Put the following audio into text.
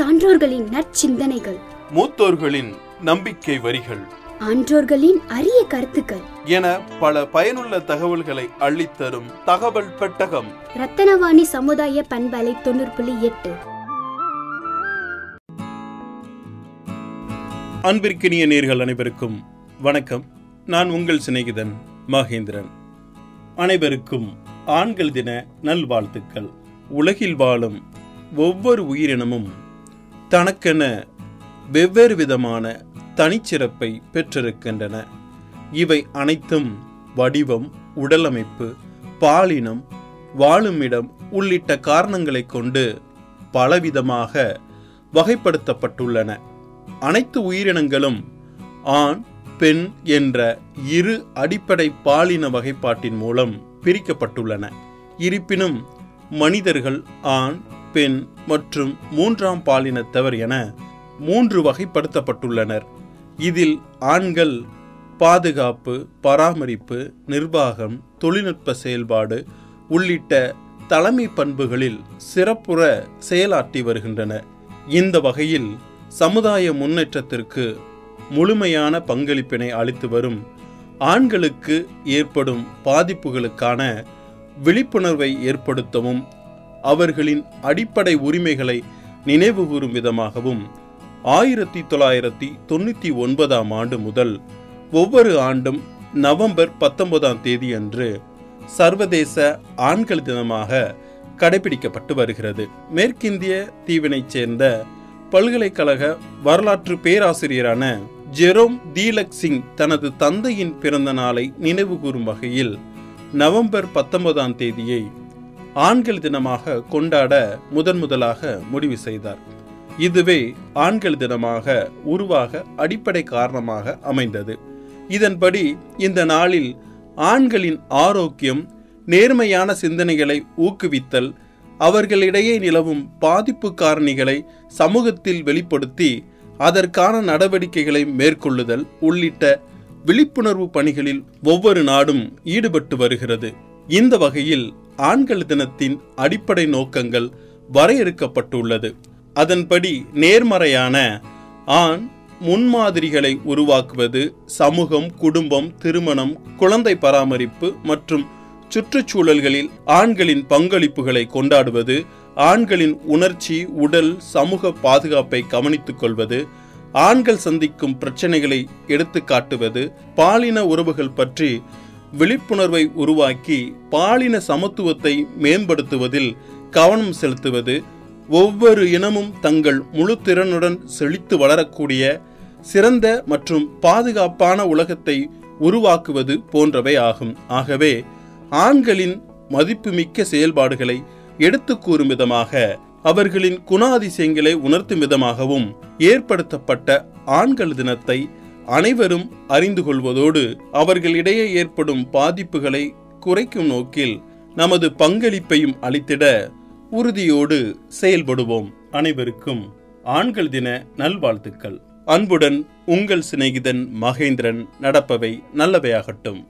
சான்றோர்களின் நற்சிந்தனைகள். மூத்தோர்களின் நம்பிக்கை வரிகள். ஆன்றோர்களின் அரிய கருத்துக்கள். என பல பயனுள்ள தகவல்களை அள்ளித்தரும் தகவல் பெட்டகம். ரத்தனவாணி சமுதாய பண்பலை தொண்ணூறு புள்ளி எட்டு. அன்பிற்கினிய நேர்கள் அனைவருக்கும் வணக்கம். நான் உங்கள் சிநேகிதன் மகேந்திரன். அனைவருக்கும் ஆண்கள் தின நல்வாழ்த்துக்கள். உலகில் வாழும் ஒவ்வொரு உயிரினமும் தனக்கென வெவ்வேறு விதமான தனிச்சிறப்பை பெற்றிருக்கின்றன. இவை அனைத்தும் வடிவம் உடலமைப்பு பாலினம் வாழும் இடம் உள்ளிட்ட காரணங்களைக் கொண்டு பலவிதமாக வகைப்படுத்தப்பட்டுள்ளன. அனைத்து உயிரினங்களும் ஆண் பெண் என்ற இரு அடிப்படை பாலின வகைப்பாட்டின் மூலம் பிரிக்கப்பட்டுள்ளன. இருப்பினும் மனிதர்கள் ஆண் பெண் மற்றும் மூன்றாம் பாலினத்தவர் என மூன்று வகைப்படுத்தப்பட்டுள்ளனர். இதில் ஆண்கள் பாதுகாப்பு பராமரிப்பு நிர்வாகம் தொழில்நுட்ப செயல்பாடு உள்ளிட்ட தலைமை பண்புகளில் சிறப்புற செயலாற்றி வருகின்றன. இந்த வகையில் சமுதாய முன்னேற்றத்திற்கு முழுமையான பங்களிப்பினை அளித்து வரும் ஆண்களுக்கு ஏற்படும் பாதிப்புகளுக்கான விழிப்புணர்வை ஏற்படுத்தவும் அவர்களின் அடிப்படை உரிமைகளை நினைவுகூரும் விதமாகவும். ஆயிரத்தி தொள்ளாயிரத்தி தொண்ணூற்றி ஒன்பதாம் ஆண்டு முதல் ஒவ்வொரு ஆண்டும் நவம்பர் பத்தொன்பதாம் தேதியன்று சர்வதேச ஆண்கள் தினமாக கடைபிடிக்கப்பட்டு வருகிறது. மேற்கிந்திய தீவினைச் சேர்ந்த பல்கலைக்கழக வரலாற்று பேராசிரியரான ஜெரோம் தீலக் சிங் தனது தந்தையின் பிறந்த நாளை நினைவுகூரும் வகையில் நவம்பர் பத்தொன்பதாம் தேதியை ஆண்கள் தினமாக கொண்டாட முதன் முதலாக முடிவு செய்தார். இதுவே ஆண்கள் தினமாக உருவாக அடிப்படை காரணமாக அமைந்தது. இதன்படி இந்த நாளில் ஆண்களின் ஆரோக்கியம் நேர்மையான சிந்தனைகளை ஊக்குவித்தல் அவர்களிடையே நிலவும் பாதிப்பு காரணிகளை சமூகத்தில் வெளிப்படுத்தி அதற்கான நடவடிக்கைகளை மேற்கொள்ளுதல் உள்ளிட்ட விழிப்புணர்வு பணிகளில் ஒவ்வொரு நாடும் ஈடுபட்டு வருகிறது. இந்த வகையில் ஆண்கள் தினத்தின் அடிப்படை நோக்கங்கள் வரையறுக்கப்பட்டுள்ளது. அதன்படி நேர்மறையான ஆண் முன்மாதிரிகளை உருவாக்குவது சமூகம் குடும்பம் திருமணம் குழந்தை பராமரிப்பு மற்றும் சுற்றுச்சூழல்களில் ஆண்களின் பங்களிப்புகளை கொண்டாடுவது ஆண்களின் உணர்ச்சி உடல் சமூக பாதுகாப்பை கவனித்துக் கொள்வது ஆண்கள் சந்திக்கும் பிரச்சனைகளை எடுத்து காட்டுவது பாலின உறவுகள் பற்றி விழிப்புணர்வை உருவாக்கி பாலின சமத்துவத்தை மேம்படுத்துவதில் கவனம் செலுத்துவது ஒவ்வொரு இனமும் தங்கள் முழு திறனுடன் செழித்து வளரக்கூடிய சிறந்த மற்றும் பாதுகாப்பான உலகத்தை உருவாக்குவது போன்றவை ஆகும். ஆகவே ஆண்களின் மதிப்புமிக்க செயல்பாடுகளை எடுத்து கூறும் விதமாக அவர்களின் குணாதிசயங்களை உணர்த்தும் விதமாகவும் ஏற்படுத்தப்பட்ட ஆண்கள் தினத்தை அனைவரும் அறிந்து கொள்வதோடு அவர்களிடையே ஏற்படும் பாதிப்புகளை குறைக்கும் நோக்கில் நமது பங்களிப்பையும் அளித்திட உறுதியோடு செயல்படுவோம். அனைவருக்கும் ஆண்கள் தின நல்வாழ்த்துக்கள். அன்புடன் உங்கள் சிநேகிதன் மகேந்திரன் நடப்பவை நல்லவையாகட்டும்.